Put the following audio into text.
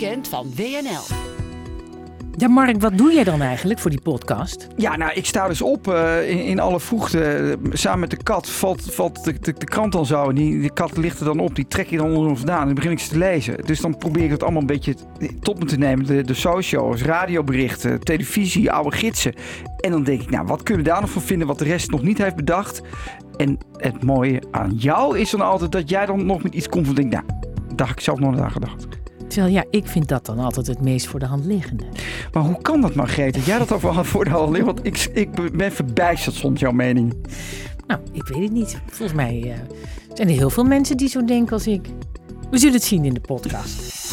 weekend van WNL. Ja, Mark, wat doe jij dan eigenlijk voor die podcast? Ja, nou, ik sta dus op uh, in, in, alle vroegte. samen met de kat valt, valt de, de, de, krant dan zo. En die, de kat ligt er dan op. Die trek je dan onder vandaan. En dan begin ik ze te lezen. Dus dan probeer ik het allemaal een beetje tot me te nemen. De, de socials, radioberichten, televisie, oude gidsen. En dan denk ik, nou, wat kunnen we daar nog van vinden wat de rest nog niet heeft bedacht? En het mooie aan jou is dan altijd dat jij dan nog met iets komt van denk, nou, daar heb ik zelf nog aan gedacht. Terwijl ja, ik vind dat dan altijd het meest voor de hand liggende. Maar hoe kan dat, Margreet? Jij dat over voor de hand ligt? Want ik, ik ben verbijsterd soms, jouw mening. Nou, ik weet het niet. Volgens mij uh, zijn er heel veel mensen die zo denken als ik. We zullen het zien in de podcast.